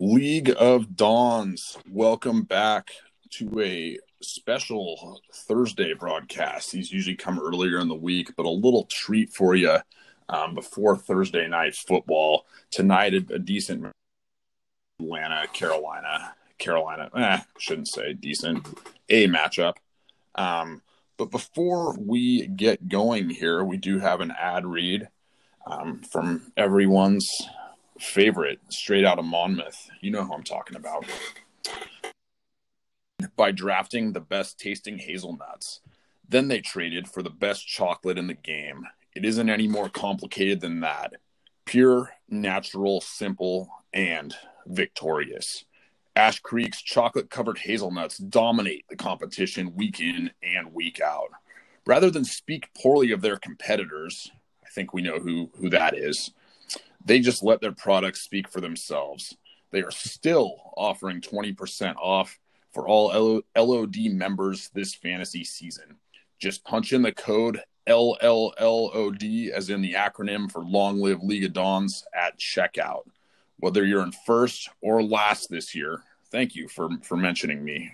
League of Dawns, welcome back to a special Thursday broadcast. These usually come earlier in the week, but a little treat for you um, before Thursday night football. Tonight, a, a decent Atlanta, Carolina, Carolina, eh, shouldn't say decent, a matchup. Um, but before we get going here, we do have an ad read um, from everyone's favorite, straight out of Monmouth. You know who I'm talking about. By drafting the best tasting hazelnuts. Then they traded for the best chocolate in the game. It isn't any more complicated than that. Pure, natural, simple, and victorious. Ash Creek's chocolate covered hazelnuts dominate the competition week in and week out. Rather than speak poorly of their competitors, I think we know who, who that is, they just let their products speak for themselves. They are still offering 20% off for all LOD members this fantasy season. Just punch in the code LLLOD, as in the acronym for Long Live League of Dawns, at checkout. Whether you're in first or last this year, thank you for, for mentioning me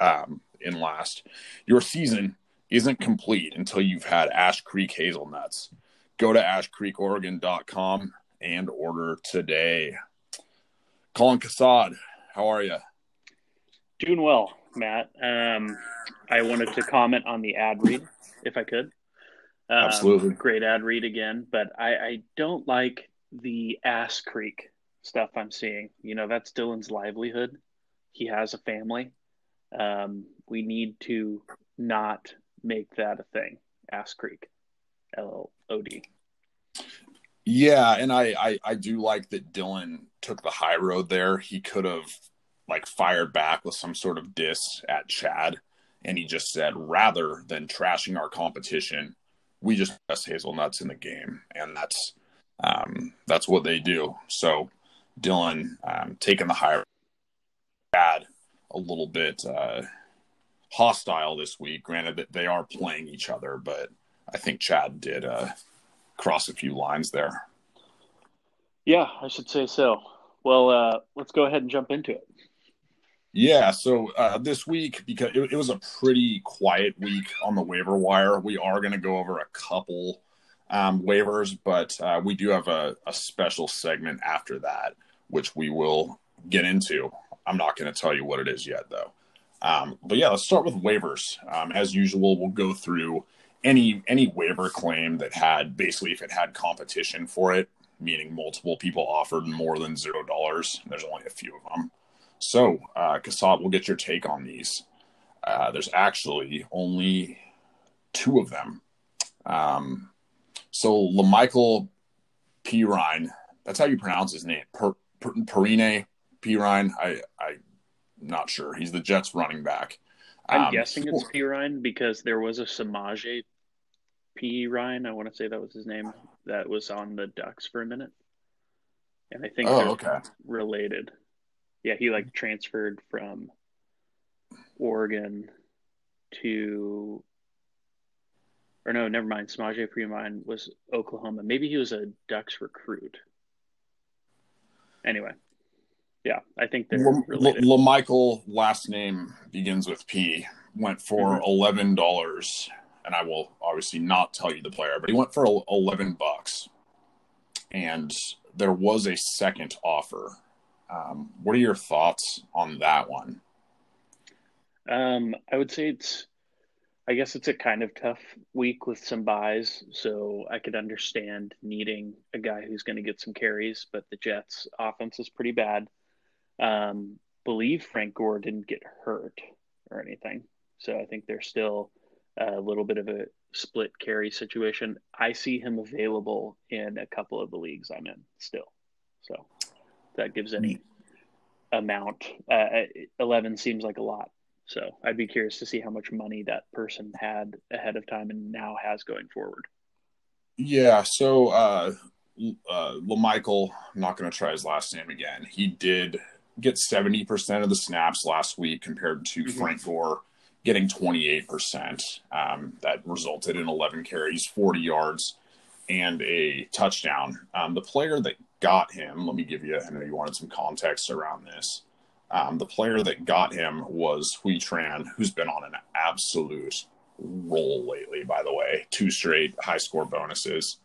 um, in last. Your season isn't complete until you've had Ash Creek hazelnuts. Go to ashcreekoregon.com and order today. Colin Cassad, how are you? Doing well, Matt. Um, I wanted to comment on the ad read, if I could. Um, Absolutely. Great ad read again, but I, I don't like the Ass Creek stuff I'm seeing. You know, that's Dylan's livelihood. He has a family. Um, we need to not make that a thing. Ass Creek, L O D. Yeah, and I, I I do like that Dylan took the high road there. He could have like fired back with some sort of diss at Chad, and he just said rather than trashing our competition, we just best hazelnuts in the game, and that's um, that's what they do. So Dylan um, taking the high bad a little bit uh, hostile this week. Granted that they are playing each other, but I think Chad did. Uh, cross a few lines there. Yeah, I should say so. Well, uh, let's go ahead and jump into it. Yeah, so uh, this week, because it, it, was a pretty quiet week on the waiver wire, we are going to go over a couple um, waivers, but uh, we do have a, a special segment after that, which we will get into. I'm not going to tell you what it is yet, though. Um, but yeah, let's start with waivers. Um, as usual, we'll go through any any waiver claim that had basically if it had competition for it, meaning multiple people offered more than zero dollars. There's only a few of them. So, uh, we'll get your take on these. Uh, there's actually only two of them. Um, so, Lamichael Perine, that's how you pronounce his name. Per, per, Perine Perine. I, I'm not sure. He's the Jets running back. I'm um, guessing it's Perine because there was a Samaje Perine. I want to say that was his name. That was on the Ducks for a minute, and I think oh, okay. related. Yeah, he like transferred from Oregon to, or no, never mind. Samaje Perine was Oklahoma. Maybe he was a Ducks recruit. Anyway, yeah, I think they're. L- Michael last name begins with P. Went for mm-hmm. eleven dollars and I will obviously not tell you the player, but he went for 11 bucks. And there was a second offer. Um, what are your thoughts on that one? Um, I would say it's, I guess it's a kind of tough week with some buys. So I could understand needing a guy who's going to get some carries, but the Jets' offense is pretty bad. Um, believe Frank Gore didn't get hurt or anything. So I think they're still a little bit of a split carry situation. I see him available in a couple of the leagues I'm in still. So that gives any amount. Uh, 11 seems like a lot. So I'd be curious to see how much money that person had ahead of time and now has going forward. Yeah. So, uh, uh, LaMichael, I'm not going to try his last name again. He did get 70% of the snaps last week compared to mm-hmm. Frank Gore getting 28%. Um, that resulted in 11 carries, 40 yards, and a touchdown. Um, the player that got him, let me give you, I know you wanted some context around this. Um, the player that got him was Hui Tran, who's been on an absolute roll lately, by the way. Two straight high score bonuses.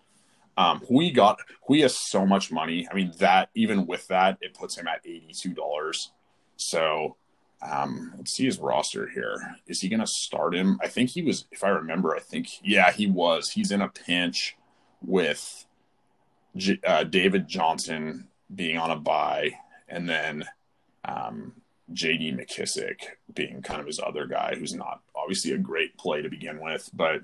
Um, Hui got Hui has so much money. I mean, that even with that, it puts him at eighty-two dollars. So um, let's see his roster here. Is he going to start him? I think he was, if I remember, I think, yeah, he was. He's in a pinch with J- uh, David Johnson being on a bye, and then um, JD McKissic being kind of his other guy, who's not obviously a great play to begin with. But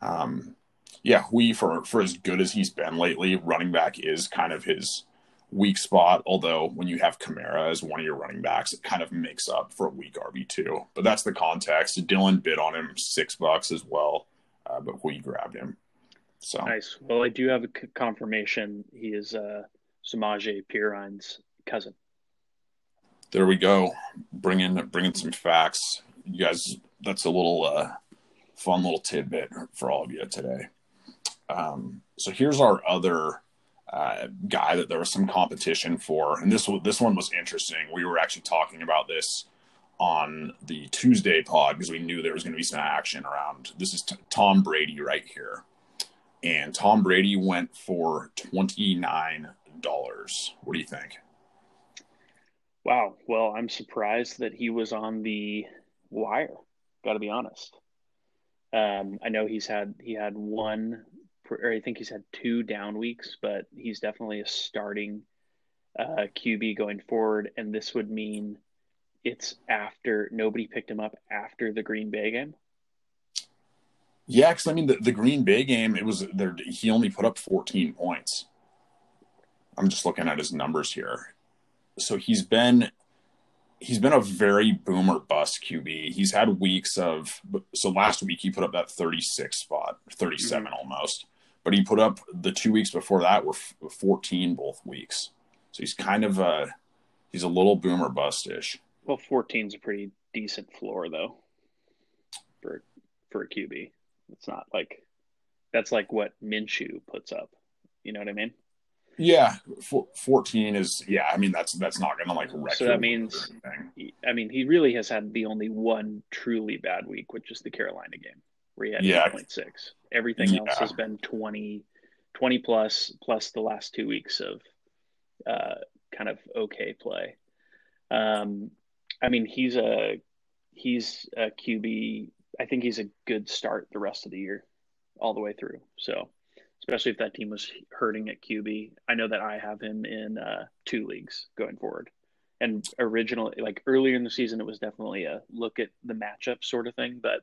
um, yeah, we, for, for as good as he's been lately, running back is kind of his weak spot. Although when you have Kamara as one of your running backs, it kind of makes up for a weak RB two. But that's the context. Dylan bid on him six bucks as well, uh, but we grabbed him. So nice. Well, I do have a confirmation. He is uh, Samaje Perine's cousin. There we go. Bringing bringing some facts. You guys, that's a little uh, fun little tidbit for all of you today. Um, so here's our other uh, guy that there was some competition for, and this this one was interesting. We were actually talking about this on the Tuesday pod because we knew there was going to be some action around. This is t- Tom Brady right here, and Tom Brady went for twenty nine dollars. What do you think? Wow. Well, I'm surprised that he was on the wire. Got to be honest. Um, I know he's had he had one or I think he's had two down weeks, but he's definitely a starting uh, QB going forward. And this would mean it's after nobody picked him up after the Green Bay game. Yeah, because I mean the, the Green Bay game, it was there. He only put up 14 points. I'm just looking at his numbers here. So he's been he's been a very boomer bust QB. He's had weeks of so last week he put up that 36 spot, 37 mm-hmm. almost but he put up the two weeks before that were 14 both weeks. So he's kind of a he's a little boomer bustish. Well, 14 is a pretty decent floor though for for a QB. It's not like that's like what Minshew puts up. You know what I mean? Yeah, 14 is yeah. I mean that's that's not going to like wreck. So that means I mean he really has had the only one truly bad week, which is the Carolina game where he had yeah. 8.6. Everything yeah. else has been 20, 20 plus, plus the last two weeks of uh, kind of okay play. Um, I mean, he's a he's a QB. I think he's a good start the rest of the year, all the way through. So, especially if that team was hurting at QB, I know that I have him in uh, two leagues going forward. And originally, like earlier in the season, it was definitely a look at the matchup sort of thing. But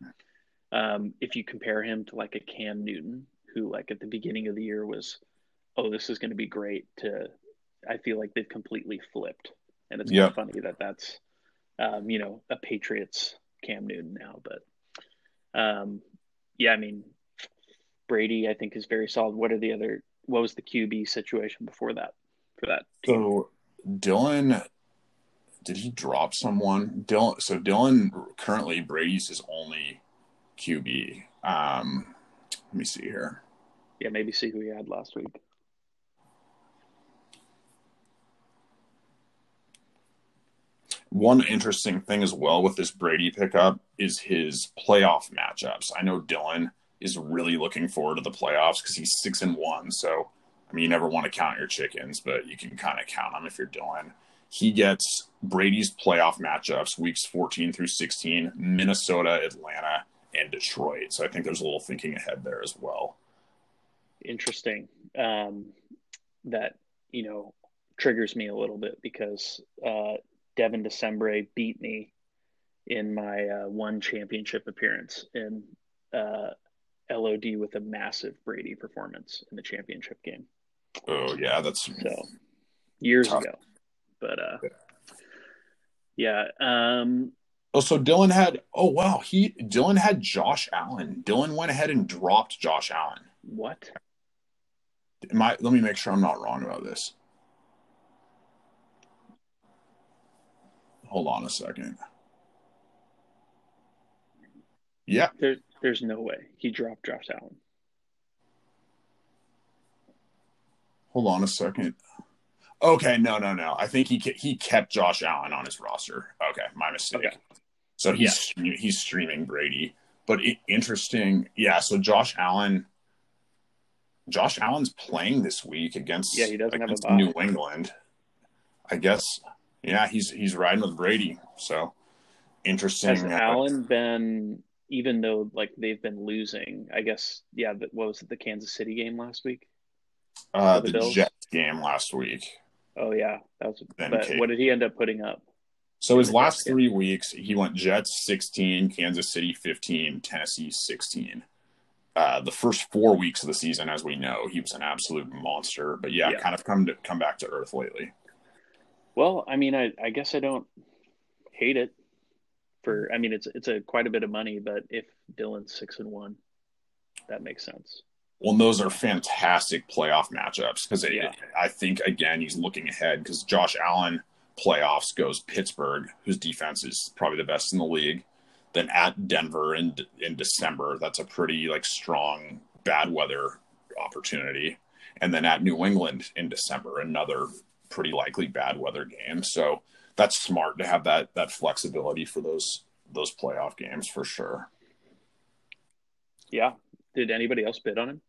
um, if you compare him to like a Cam Newton, who like at the beginning of the year was, oh, this is going to be great. To I feel like they've completely flipped, and it's yep. funny that that's, um, you know, a Patriots Cam Newton now. But, um, yeah, I mean, Brady I think is very solid. What are the other? What was the QB situation before that for that? Team? So Dylan did he drop someone? Dylan. So Dylan currently Brady's his only QB. Um, let me see here. Yeah, maybe see who he had last week. One interesting thing as well with this Brady pickup is his playoff matchups. I know Dylan is really looking forward to the playoffs because he's six and one. So, I mean, you never want to count your chickens, but you can kind of count them if you're Dylan. He gets Brady's playoff matchups weeks 14 through 16, Minnesota, Atlanta, and Detroit. So I think there's a little thinking ahead there as well. Interesting. Um, that you know triggers me a little bit because uh, Devin Decembre beat me in my uh, one championship appearance in uh, LOD with a massive Brady performance in the championship game. Oh yeah, that's so years tough. ago. But uh, yeah, um, Oh, so Dylan had. Oh wow, he Dylan had Josh Allen. Dylan went ahead and dropped Josh Allen. What? I, let me make sure I'm not wrong about this. Hold on a second. Yeah. There, there's no way he dropped Josh Allen. Hold on a second. Okay, no, no, no. I think he he kept Josh Allen on his roster. Okay, my mistake. Okay. So he's yeah. he's streaming Brady, but it, interesting. Yeah, so Josh Allen, Josh Allen's playing this week against yeah he doesn't have a New England. I guess yeah he's he's riding with Brady. So interesting. Has Allen been even though like they've been losing? I guess yeah. But what was it? The Kansas City game last week. Uh, the, the Jets game last week. Oh yeah, that was. Then but Kate. what did he end up putting up? So his last three weeks, he went Jets 16, Kansas City 15, Tennessee 16. Uh, the first four weeks of the season, as we know, he was an absolute monster. But yeah, yeah. kind of come to come back to earth lately. Well, I mean, I, I guess I don't hate it. For I mean, it's it's a quite a bit of money, but if Dylan's six and one, that makes sense. Well, those are fantastic playoff matchups because yeah. I think again he's looking ahead because Josh Allen playoffs goes Pittsburgh, whose defense is probably the best in the league. Then at Denver in in December, that's a pretty like strong bad weather opportunity. And then at New England in December, another pretty likely bad weather game. So that's smart to have that that flexibility for those those playoff games for sure. Yeah. Did anybody else bid on him?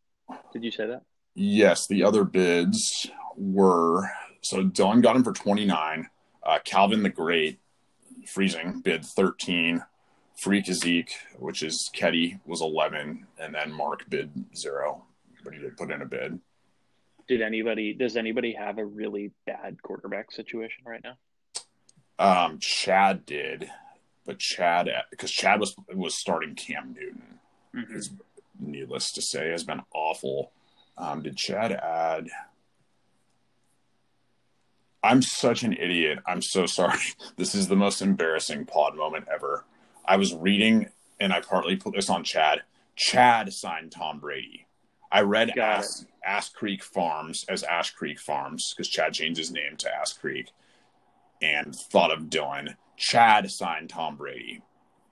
Did you say that? Yes, the other bids were so Don got him for 29. Uh, Calvin the Great, freezing, bid 13. Freak Zeke, which is Ketty, was 11. And then Mark bid zero, but he did put in a bid. Did anybody, does anybody have a really bad quarterback situation right now? Um, Chad did, but Chad, because Chad was was starting Cam Newton. Mm-hmm. needless to say, has been awful. Um, did Chad add? I'm such an idiot. I'm so sorry. This is the most embarrassing pod moment ever. I was reading, and I partly put this on Chad. Chad signed Tom Brady. I read Ash, Ash Creek Farms as Ash Creek Farms because Chad changed his name to Ash Creek and thought of Dylan. Chad signed Tom Brady,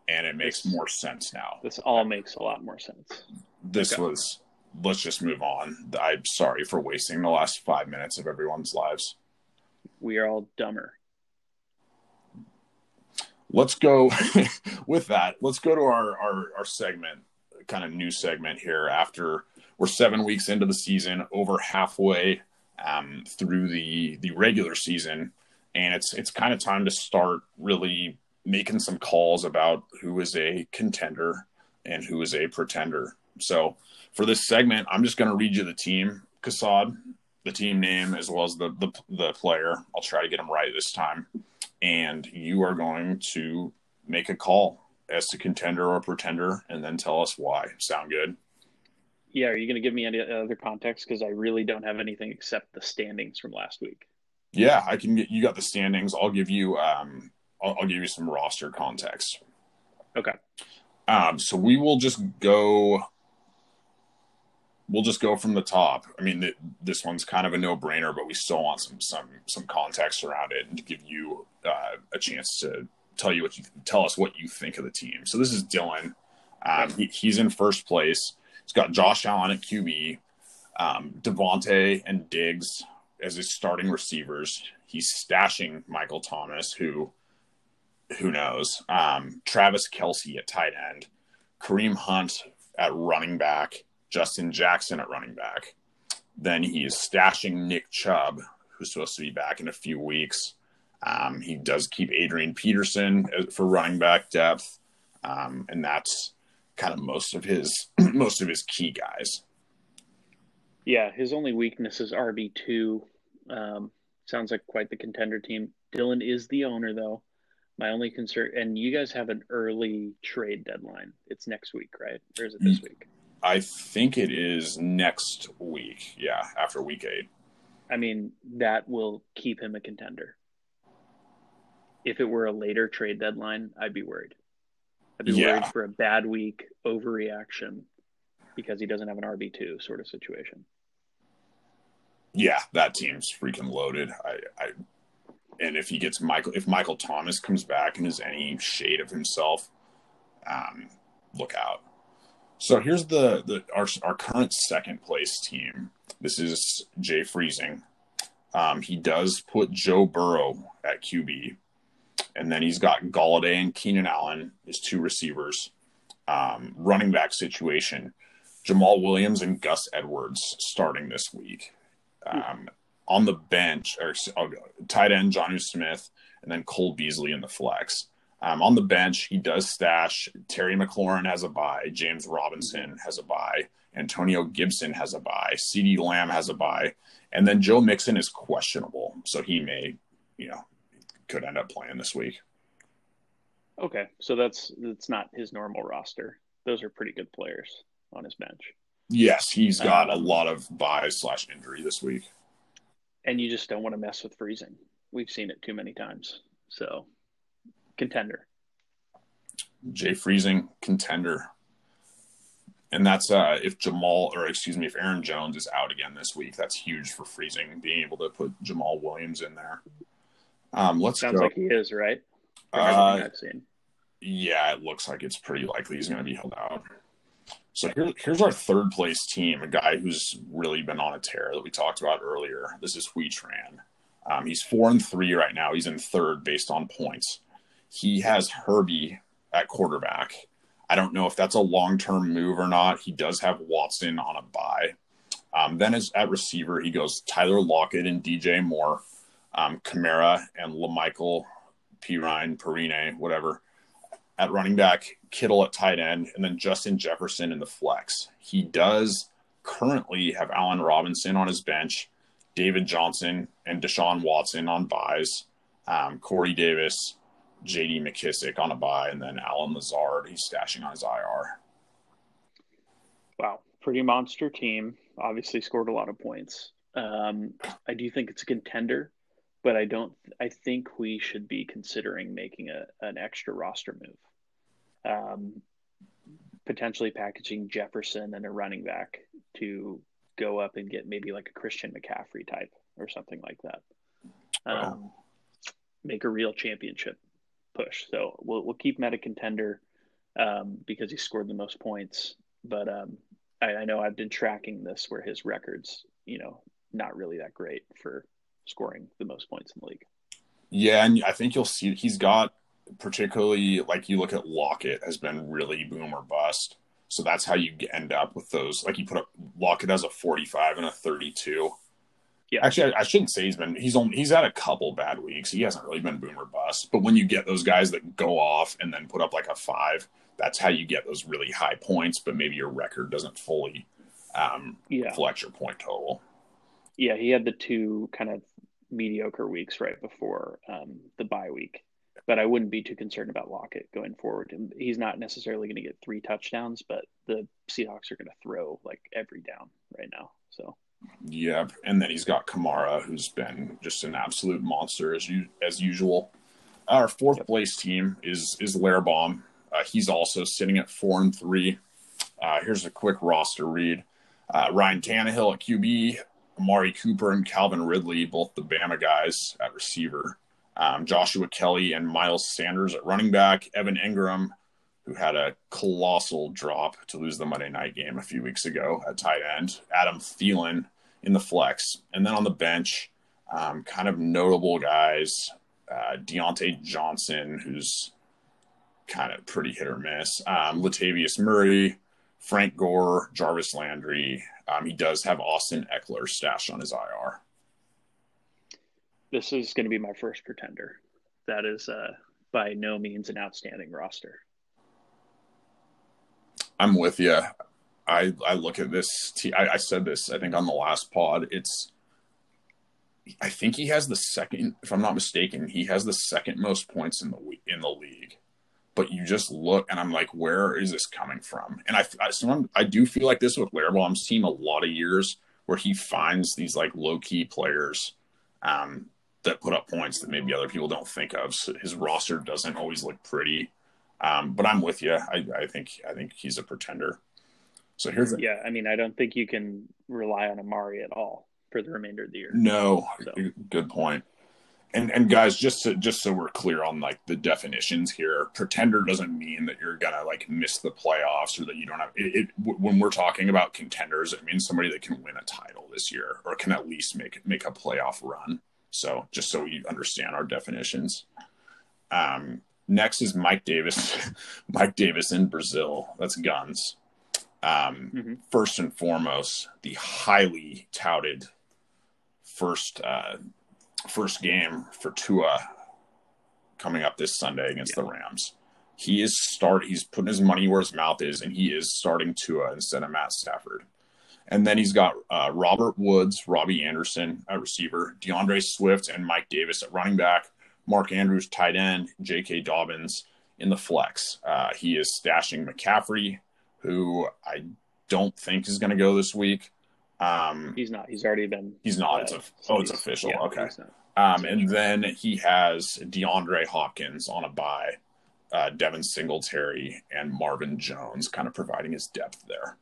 and it makes more sense now. This all makes a lot more sense. This okay. was, let's just move on. I'm sorry for wasting the last five minutes of everyone's lives we are all dumber. Let's go with that. Let's go to our, our, our segment, kind of new segment here after we're seven weeks into the season, over halfway um, through the, the regular season. And it's, it's kind of time to start really making some calls about who is a contender and who is a pretender. So for this segment, I'm just going to read you the team, Kasad, the team name as well as the, the, the player. I'll try to get them right this time. And you are going to make a call as to contender or pretender, and then tell us why. Sound good? Yeah. Are you going to give me any other context? Because I really don't have anything except the standings from last week. Yeah, I can get you got the standings. I'll give you um I'll, I'll give you some roster context. Okay. Um, so we will just go we'll just go from the top. I mean, th- this one's kind of a no-brainer, but we still want some some some context around it and to give you uh, a chance to tell you what you tell us what you think of the team. So this is Dylan. Um, he, he's in first place. He's got Josh Allen at QB, um, Davante and Diggs as his starting receivers. He's stashing Michael Thomas, who who knows. Um, Travis Kelce at tight end, Kareem Hunt at running back, Justin Jackson at running back. Then he is stashing Nick Chubb, who's supposed to be back in a few weeks. Um, he does keep Adrian Peterson uh, for running back depth, um, and that's kind of most of his most of his key guys. Yeah, his only weakness is RB two. Um, sounds like quite the contender team. Dylan is the owner, though. My only concern, and you guys have an early trade deadline. It's next week, right? Or is it this week? I think it is next week. Yeah, after week eight. I mean, that will keep him a contender. If it were a later trade deadline, I'd be worried. I'd be yeah. worried for a bad week overreaction because he doesn't have an RB two sort of situation. Yeah, that team's freaking loaded. I, I, and if he gets Michael, if Michael Thomas comes back and is any shade of himself, um, look out. So here's the, the our, our current second place team. This is Jay Freezing. Um, he does put Joe Burrow at QB, and then he's got Golladay and Keenan Allen as two receivers. Um, running back situation: Jamaal Williams and Gus Edwards starting this week. Um, on the bench, or tight end Jonnu Smith, and then Cole Beasley in the flex. Um, on the bench, he does stash Terry McLaurin has a buy, James Robinson has a buy, Antonio Gibson has a buy, CeeDee Lamb has a buy, and then Joe Mixon is questionable, so he may, you know, could end up playing this week. Okay, so that's that's not his normal roster. Those are pretty good players on his bench. Yes, he's got um, a lot of buys slash injury this week. And you just don't want to mess with freezing. We've seen it too many times. So, contender. Jay Freezing, contender. And that's uh, if Jamal, or excuse me, if Aaron Jones is out again this week, that's huge for Freezing, being able to put Jamaal Williams in there. Um, let's Sounds go. like he is, right? Uh, yeah, it looks like it's pretty likely he's going to be held out. So here, here's our third place team, a guy who's really been on a tear that we talked about earlier. This is Hui Tran. Um, he's four and three right now. He's in third based on points. He has Herbie at quarterback. I don't know if that's a long term move or not. He does have Watson on a buy. Um, then as at receiver, he goes Tyler Lockett and DJ Moore, um, Kamara and Lamichael, Pirine, Perine, whatever. At running back, Kittle at tight end, and then Justin Jefferson in the flex. He does currently have Allen Robinson on his bench, David Johnson and Deshaun Watson on buys, um, Corey Davis, J.D. McKissic on a buy, and then Allen Lazard. He's stashing on his IR. Wow, pretty monster team. Obviously scored a lot of points. Um, I do think it's a contender, but I don't. I think we should be considering making a an extra roster move. Um, potentially packaging Jefferson and a running back to go up and get maybe like a Christian McCaffrey type or something like that. Um, wow. Make a real championship push. So we'll we'll keep him at a contender um, because he scored the most points. But um, I, I, know I've been tracking this where his records, you know, not really that great for scoring the most points in the league. Yeah, and I think you'll see he's got particularly like you look at Lockett has been really boom or bust. So that's how you end up with those. Like you put up Lockett as a 45 and a 32. Yeah. Actually, I, I, shouldn't say he's been he's only he's had a couple bad weeks. He hasn't really been boomer bust. But when you get those guys that go off and then put up like a five, that's how you get those really high points. But maybe your record doesn't fully um, yeah. reflect your point total. Yeah, he had the two kind of mediocre weeks right before um, the bye week. But I wouldn't be too concerned about Lockett going forward. He's not necessarily going to get three touchdowns, but the Seahawks are going to throw like every down right now. So Yep, and then he's got Kamara, who's been just an absolute monster as you as usual. Our fourth yep. place team is is Lairbaum. Uh, he's also sitting at four and three. Uh, here's a quick roster read: uh, Ryan Tannehill at QB, Amari Cooper and Calvin Ridley, both the Bama guys at receiver. Um, Joshua Kelley and Miles Sanders at running back. Evan Engram, who had a colossal drop to lose the Monday night game a few weeks ago at tight end. Adam Thielen in the flex. And then on the bench, um, kind of notable guys, uh, Diontae Johnson, who's kind of pretty hit or miss, um, Latavius Murray, Frank Gore, Jarvis Landry. Um, he does have Austin Ekeler stashed on his IR. This is going to be my first pretender. That is uh, by no means an outstanding roster. I'm with you. I I look at this. I, I said this I think on the last pod. It's I think he has the second, if I'm not mistaken, he has the second most points in the in the league. But you just look, and I'm like, where is this coming from? And I, I, so I do feel like this with Lairbaum's team a lot of years where he finds these like low key players um, that put up points that maybe other people don't think of. So his roster doesn't always look pretty. Um, but I'm with you. I, I think I think he's a pretender. So here's a, yeah. I mean, I don't think you can rely on Amari at all for the remainder of the year. No, so. good point. and and guys, just so, just so we're clear on like the definitions here, pretender doesn't mean that you're gonna like miss the playoffs or that you don't have it, it. When we're talking about contenders, it means somebody that can win a title this year or can at least make make a playoff run. So just so you understand our definitions. Um, next is Mike Davis. Mike Davis in Brazil. That's guns. Um, mm-hmm. First and foremost, the highly touted first uh, first game for Tua coming up this Sunday against yeah. the Rams. He is start. He's putting his money where his mouth is, and he is starting Tua instead of Matt Stafford. And then he's got uh, Robert Woods, Robbie Anderson at receiver, D'Andre Swift, and Mike Davis at running back. Mark Andrews tight end, J.K. Dobbins in the flex. Uh, he is stashing McCaffrey, who I don't think is going to go this week. Um, he's not. He's already been. He's not. Uh, it's a, oh, it's official. Yeah, okay. Um, and then he has DeAndre Hopkins on a bye, uh, Devin Singletary, and Marvin Jones, kind of providing his depth there.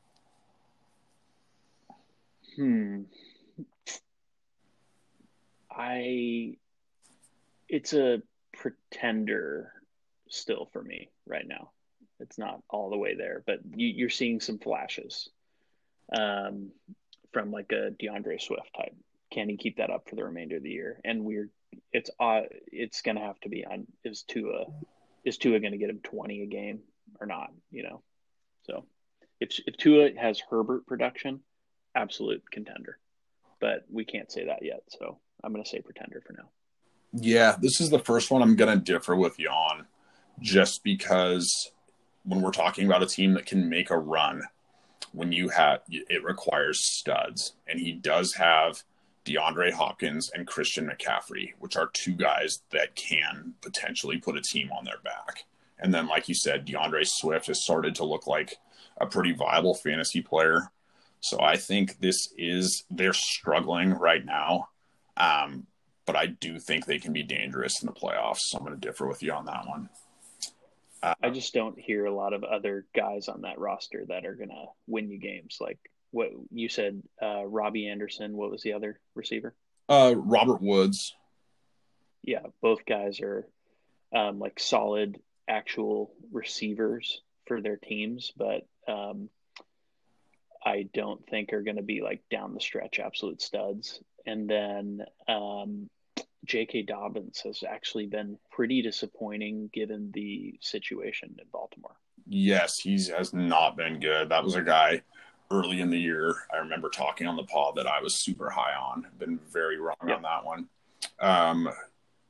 Hmm. I. It's a pretender still for me right now. It's not all the way there, but you, are seeing some flashes. Um, from like a D'Andre Swift type. Can he keep that up for the remainder of the year? And we're it's uh it's gonna have to be on is Tua is Tua gonna get him twenty a game or not? You know, so if if Tua has Herbert production, absolute contender, but we can't say that yet. So I'm gonna say pretender for now. Yeah, this is the first one I'm gonna differ with you on, just because when we're talking about a team that can make a run, when you have it requires studs, and he does have DeAndre Hopkins and Christian McCaffrey, which are two guys that can potentially put a team on their back. And then, like you said, D'Andre Swift has started to look like a pretty viable fantasy player. So I think this is they're struggling right now, um, but I do think they can be dangerous in the playoffs. So I'm going to differ with you on that one. Uh, I just don't hear a lot of other guys on that roster that are gonna win you games. Like what you said, uh, Robbie Anderson. What was the other receiver? Uh, Robert Woods. Yeah, both guys are um, like solid actual receivers for their teams, but um, I don't think are going to be like down the stretch absolute studs. And then um, J.K. Dobbins has actually been pretty disappointing given the situation in Baltimore. Yes, he has not been good. That was a guy early in the year. I remember talking on the pod that I was super high on. Been very wrong yep. on that one. Um,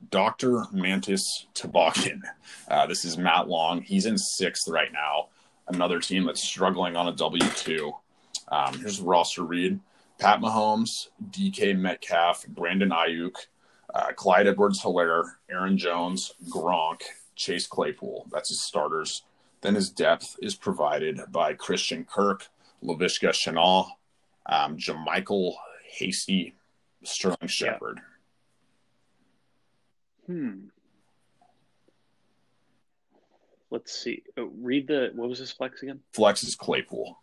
Dr. Mantis Toboggan. Uh, this is Matt Long. He's in sixth right now. Another team that's struggling on a W two. Um, here's roster read: Pat Mahomes, DK Metcalf, Brandon Aiyuk, uh, Clyde Edwards Helaire, Aaron Jones, Gronk, Chase Claypool. That's his starters. Then his depth is provided by Christian Kirk, Laviska Shenault, um, JaMycal Hasty, Sterling Shepard. Yeah. Hmm. Let's see. Oh, read the what was his flex again? Flex is Claypool.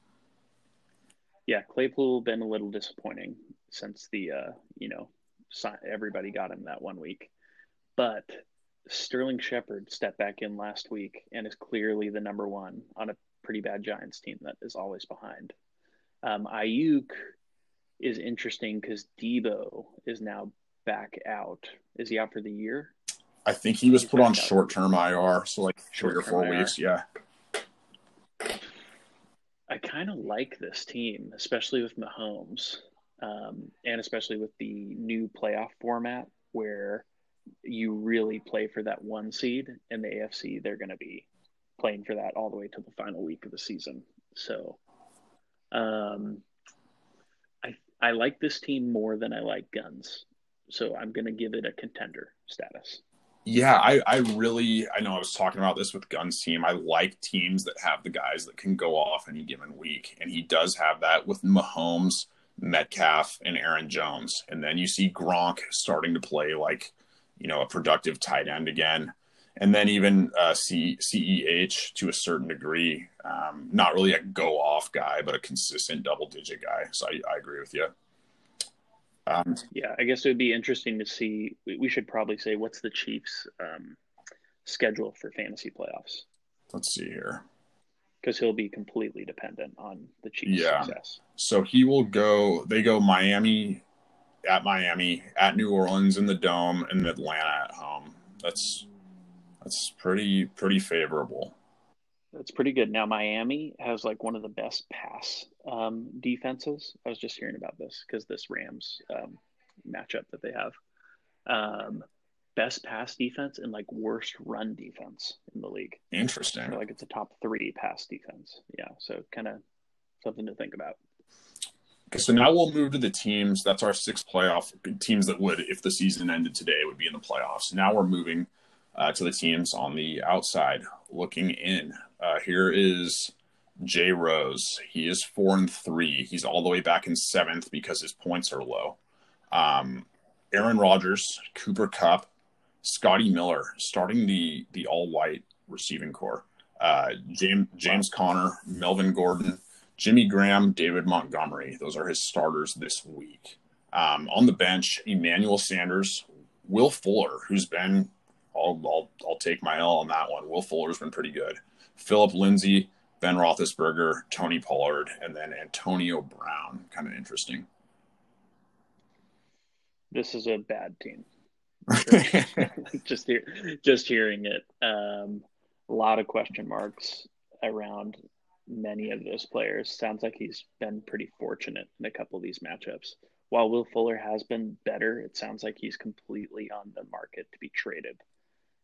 Yeah, Claypool been a little disappointing since the uh, you know everybody got him that one week. But Sterling Shepard stepped back in last week and is clearly the number one on a pretty bad Giants team that is always behind. Um, Aiyuk is interesting because Deebo is now back out. Is he out for the year? I think he was He's put on short term IR, so like three or four IR. weeks. Yeah. I kind of like this team, especially with Mahomes um, and especially with the new playoff format where you really play for that one seed in the AFC, they're going to be playing for that all the way to the final week of the season. So, um, I I like this team more than I like guns, so I'm going to give it a contender status. Yeah, I, I really I know I was talking about this with Guns team. I like teams that have the guys that can go off any given week, and he does have that with Mahomes Metcalf and Aaron Jones. And then you see Gronk starting to play like, you know, a productive tight end again. And then even uh, C- CEH to a certain degree, um, not really a go off guy, but a consistent double digit guy. So I, I agree with you. Um, yeah, I guess it would be interesting to see. We should probably say what's the Chiefs' um, schedule for fantasy playoffs. Let's see here. Because he'll be completely dependent on the Chiefs' yeah. success. So he will go. They go Miami at Miami, at New Orleans in the dome, and Atlanta at home. That's that's pretty pretty favorable. That's pretty good. Now Miami has like one of the best pass um, defenses. I was just hearing about this because this Rams um, matchup that they have. Um, best pass defense and like worst run defense in the league. Interesting. So, like it's a top three pass defense. Yeah, so kind of something to think about. Okay, so now we'll move to the teams. That's our six playoff teams that would, if the season ended today, would be in the playoffs. Now we're moving uh, to the teams on the outside looking in. Uh, here is Jay Rose. He is four and three. He's all the way back in seventh because his points are low. Um, Aaron Rodgers, Cooper Kupp, Scotty Miller starting the the all white receiving core. Uh, James James Conner, Melvin Gordon, Jimmy Graham, David Montgomery. Those are his starters this week. Um, on the bench, Emmanuel Sanders, Will Fuller, who's been I'll, I'll I'll take my L on that one. Will Fuller's been pretty good. Phillip Lindsay, Ben Roethlisberger, Tony Pollard, and then Antonio Brown. Kind of interesting. This is a bad team. just hear, just hearing it, um, a lot of question marks around many of those players. Sounds like he's been pretty fortunate in a couple of these matchups. While Will Fuller has been better, it sounds like he's completely on the market to be traded,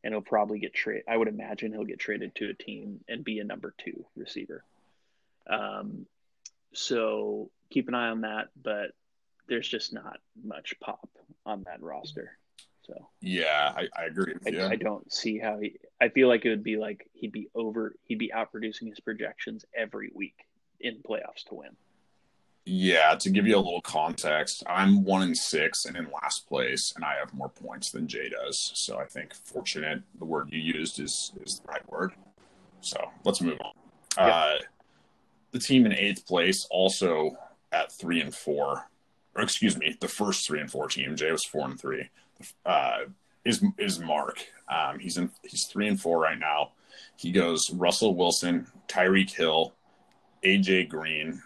and he'll probably get traded. I would imagine he'll get traded to a team and be a number two receiver. Um, so keep an eye on that, but there's just not much pop on that roster. So yeah, I, I agree. I, I, don't see how he. I feel like it would be like he'd be over. He'd be outproducing his projections every week in playoffs to win. Yeah, to give you a little context, I'm one in six and in last place, and I have more points than Jay does. So I think fortunate, the word you used is is the right word. So let's move on. Yep. Uh, the team in eighth place also at three and four, or excuse me, the first three and four team. Jay was four and three uh, is is Mark. Um, he's in he's three and four right now. He goes Russell Wilson, Tyreek Hill, AJ Green,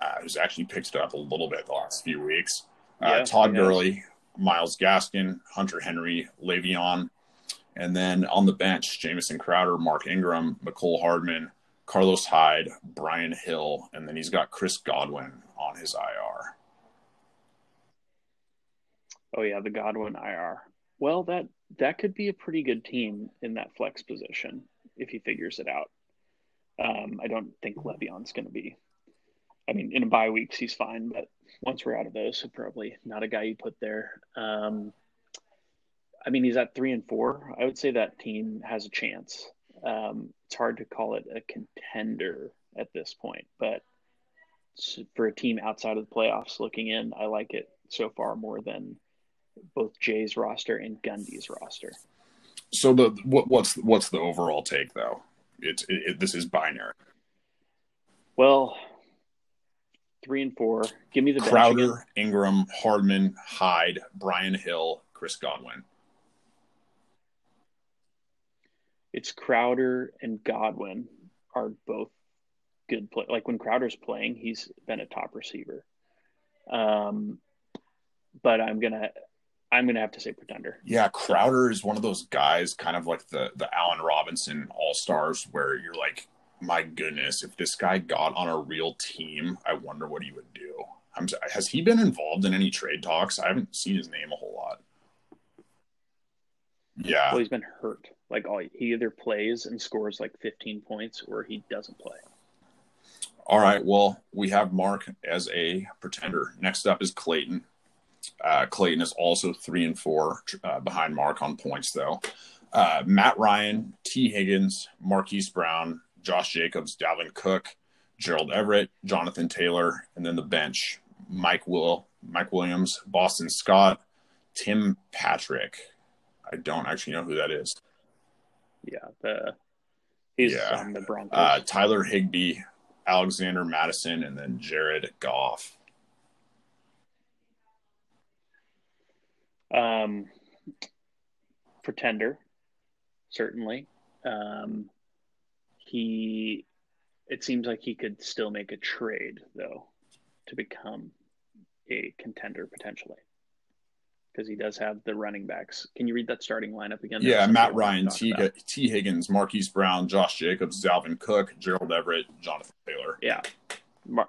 uh, who's actually picked it up a little bit the last few weeks. Uh, yeah, Todd Gurley, Myles Gaskin, Hunter Henry, Le'Veon, and then on the bench, Jamison Crowder, Mark Ingram, Mecole Hardman, Carlos Hyde, Brian Hill, and then he's got Chris Godwin on his IR. Oh yeah, the Godwin IR. Well, that that could be a pretty good team in that flex position if he figures it out. Um, I don't think Le'Veon's going to be. I mean, in a bye weeks he's fine, but once we're out of those, probably not a guy you put there. Um, I mean, he's at three and four. I would say that team has a chance. Um, it's hard to call it a contender at this point, but for a team outside of the playoffs looking in, I like it so far more than both Jay's roster and Gundy's roster. So the what, what's what's the overall take though? It's it, it, this is binary. Well, three and four. Give me the Crowder, Ingram, Hardman, Hyde, Brian Hill, Chris Godwin. It's Crowder and Godwin are both good play. Like when Crowder's playing, he's been a top receiver. Um, but I'm gonna I'm going to have to say Pretender. Yeah, Crowder is one of those guys, kind of like the the Allen Robinson All Stars, where you're like, my goodness, if this guy got on a real team, I wonder what he would do. I'm, has he been involved in any trade talks? I haven't seen his name a whole lot. Yeah, well, he's been hurt. Like all, he either plays and scores like 15 points, or he doesn't play. All right. Well, we have Mark as a pretender. Next up is Clayton. Uh, Clayton is also three and four uh, behind Mark on points, though. Uh, Matt Ryan, Tee Higgins, Marquise Brown, Josh Jacobs, Dalvin Cook, Gerald Everett, Jonathan Taylor, and then the bench: Mike Will, Mike Williams, Boston Scott, Tim Patrick. I don't actually know who that is. Yeah, the he's yeah. on the Broncos. Uh, Tyler Higbee, Alexander Mattison, and then Jared Goff. Um, pretender, certainly. Um, he, it seems like he could still make a trade though to become a contender potentially because he does have the running backs. Can you read that starting lineup again? Yeah, Matt Ryan, T, Higgins, Marquise Brown, Josh Jacobs, Dalvin Cook, Gerald Everett, Jonathan Taylor. Yeah. Mar-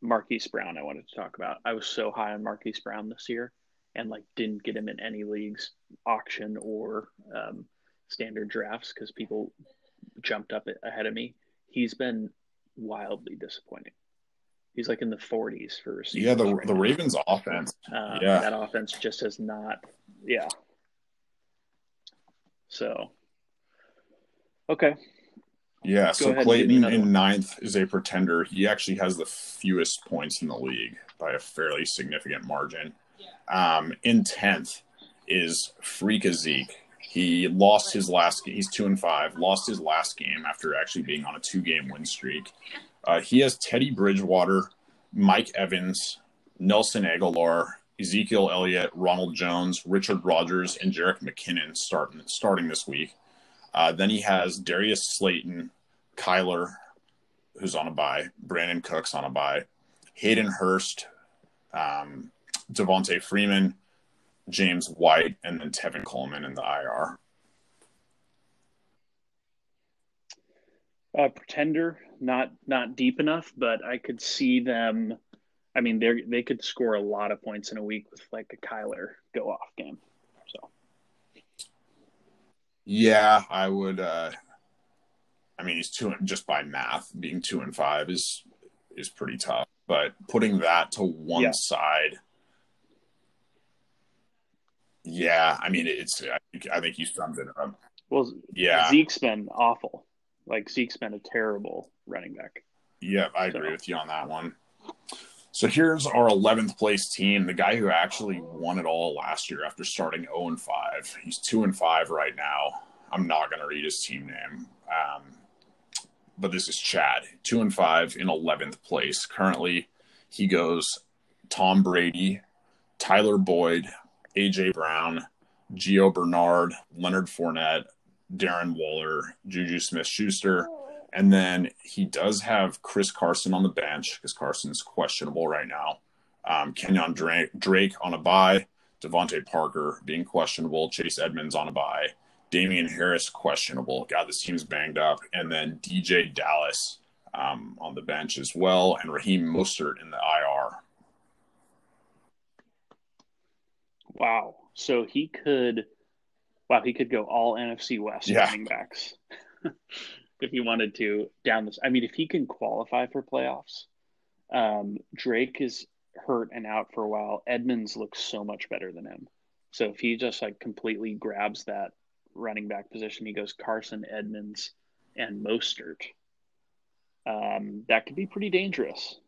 Marquise Brown, I wanted to talk about. I was so high on Marquise Brown this year and like didn't get him in any leagues, auction or um, standard drafts because people jumped up ahead of me. He's been wildly disappointing. He's like in the 40s for Yeah, the right the now. Ravens offense. Um, yeah, that offense just has not. Yeah. So. Okay. Yeah, Go so Clayton in ninth is a pretender. He actually has the fewest points in the league by a fairly significant margin. Um, in tenth is Freak Zeke. He lost his last. He's two and five. Lost his last game after actually being on a two-game win streak. Uh, he has Teddy Bridgewater, Mike Evans, Nelson Agholor, Ezekiel Elliott, Ronald Jones, Richard Rodgers, and Jerick McKinnon starting starting this week. Uh, then he has Darius Slayton, Kyler, who's on a bye, Brandin Cooks on a bye, Hayden Hurst, um, Devonta Freeman, James White, and then Tevin Coleman in the IR. Uh, pretender, not not deep enough, but I could see them. I mean, they they could score a lot of points in a week with like a Kyler go off game. So, yeah, I would. uh I mean, he's two just by math, being two and five is is pretty tough. But putting that to one yeah. side, yeah, I mean, it's. I think, I think you summed it up. Well, yeah, Zeke's been awful. Like Zeke's been a terrible running back. Yeah, I agree so. with you on that one. So here's our 11th place team, the guy who actually won it all last year after starting 0 and 5. He's 2 and 5 right now. I'm not going to read his team name. Um, but this is Chad, 2 and 5 in 11th place. Currently, he goes Tom Brady, Tyler Boyd, AJ Brown, Gio Bernard, Leonard Fournette, Darren Waller, Juju Smith Schuster. And then he does have Chris Carson on the bench because Carson's questionable right now. Um, Kenyan Drake, Drake on a bye, DeVante Parker being questionable, Chase Edmonds on a bye, Damien Harris questionable. God, this team's banged up. And then DeeJay Dallas um, on the bench as well, and Raheem Mostert in the IR. Wow. So he could wow, he could go all NFC West yeah. running backs if he wanted to down this. I mean, if he can qualify for playoffs, um, Drake is hurt and out for a while. Edmonds looks so much better than him. So if he just like completely grabs that running back position, he goes Carson, Edmonds, and Mostert. Um, that could be pretty dangerous.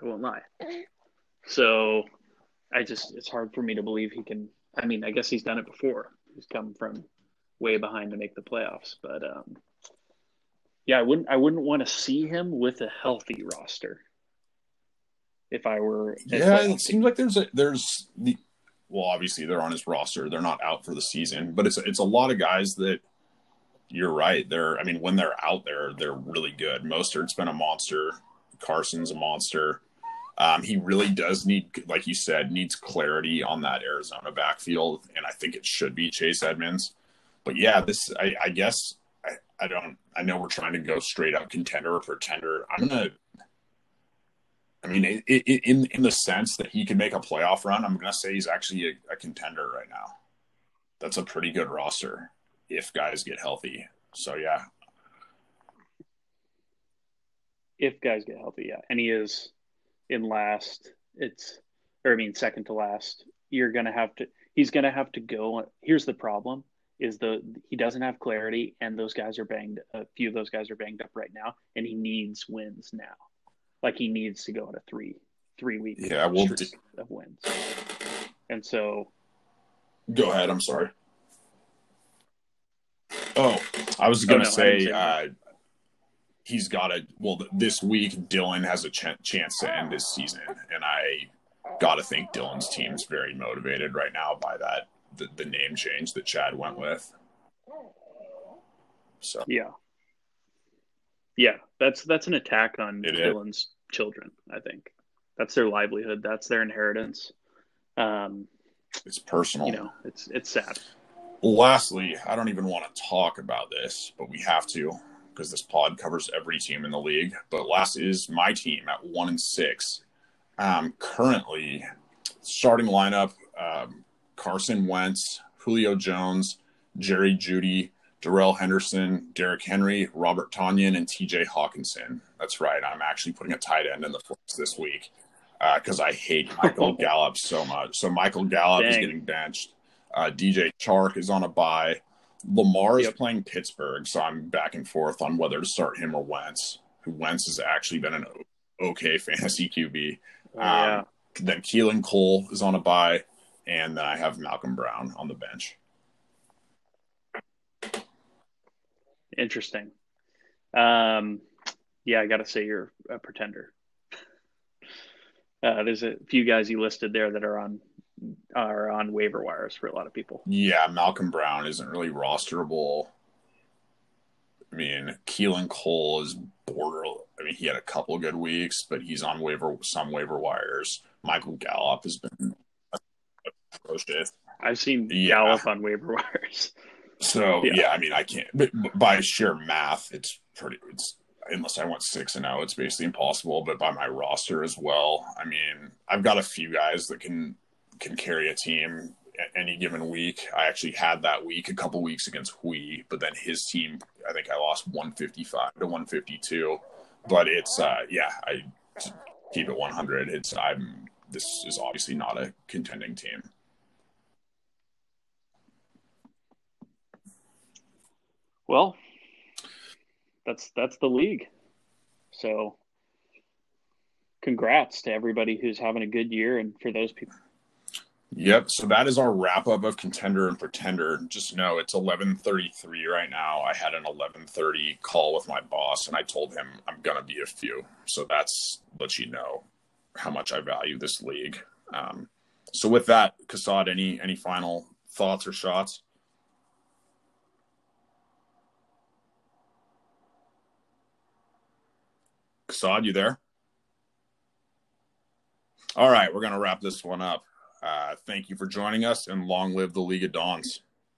I won't lie. So I just it's hard for me to believe he can I mean, I guess he's done it before. He's come from way behind to make the playoffs, but um, yeah, I wouldn't I wouldn't want to see him with a healthy roster. If I were, yeah, it seems like there's a there's the well, obviously they're on his roster. They're not out for the season, but it's it's a lot of guys that you're right. They're I mean, when they're out there, they're really good. Mostert's been a monster. Carson's a monster. Um, he really does need, like you said, needs clarity on that Arizona backfield, and I think it should be Chase Edmonds. But yeah, this I, I guess I, I don't. I know we're trying to go straight up contender or pretender. I'm gonna. I mean, it, it, in in the sense that he can make a playoff run, I'm gonna say he's actually a, a contender right now. That's a pretty good roster if guys get healthy. So yeah, if guys get healthy, yeah, and he is in last. It's or I mean second to last. You're gonna have to. He's gonna have to go. Here's the problem: is the he doesn't have clarity, and those guys are banged. A few of those guys are banged up right now, and he needs wins now. Like he needs to go on a three three week yeah well d- of wins. And so, go ahead. I'm sorry. Oh, I was gonna oh, no, say, uh, he's got a well this week dylan has a ch- chance to end his season and i got to think Dylan's team's very motivated right now by that the, the name change that Chad went with. So yeah, yeah, that's that's an attack on It is. Dylan's children. I think that's their livelihood. That's their inheritance. Um, it's personal. you know, it's it's sad. Lastly, I don't even want to talk about this, but we have to because this pod covers every team in the league. But last is my team at one and six. Um, currently, starting lineup: um, Carson Wentz, Julio Jones, Jerry Jeudy, Darrell Henderson, Derrick Henry, Robert Tonyan, and T.J. Hockenson. That's right. I'm actually putting a tight end in the flex this week because I hate Michael Gallup so much. So Michael Gallup is getting benched. Uh, DJ Chark is on a bye. Lamar is Yep. playing Pittsburgh, so I'm back and forth on whether to start him or Wentz. Who Wentz has actually been an okay fantasy QB. yeah, Um, Then Keelan Cole is on a bye, and then I have Malcolm Brown on the bench. interesting. Um, yeah, I got to say you're a pretender. Uh, there's a few guys you listed there that are on are on waiver wires for a lot of people. Yeah, Malcolm Brown isn't really rosterable. I mean, Keelan Cole is border. I mean, he had a couple good weeks, but he's on waiver some waiver wires. Michael Gallup has been atrocious. I've seen Yeah. Gallup on waiver wires. So Yeah. yeah. I mean, I can't. But by sheer math, it's pretty. It's unless I went six and zero, it's basically impossible. But by my roster as well, I mean, I've got a few guys that can can carry a team any given week. I actually had that week a couple weeks against Hui, but then his team, I think I lost one fifty five to one fifty two. But it's uh, yeah, I keep it one hundred. It's I'm. This is obviously not a contending team. Well, that's that's the league. So, congrats to everybody who's having a good year, and for those people. Yep. So that is our wrap up of contender and pretender. Just know it's eleven thirty three right now. I had an eleven thirty call with my boss, and I told him I'm gonna be a few. So that's let you know how much I value this league. Um, so with that, Kasad, any any final thoughts or shots? Kasad, you there? All right, we're gonna wrap this one up. Uh, thank you for joining us, and long live the League of Dawns.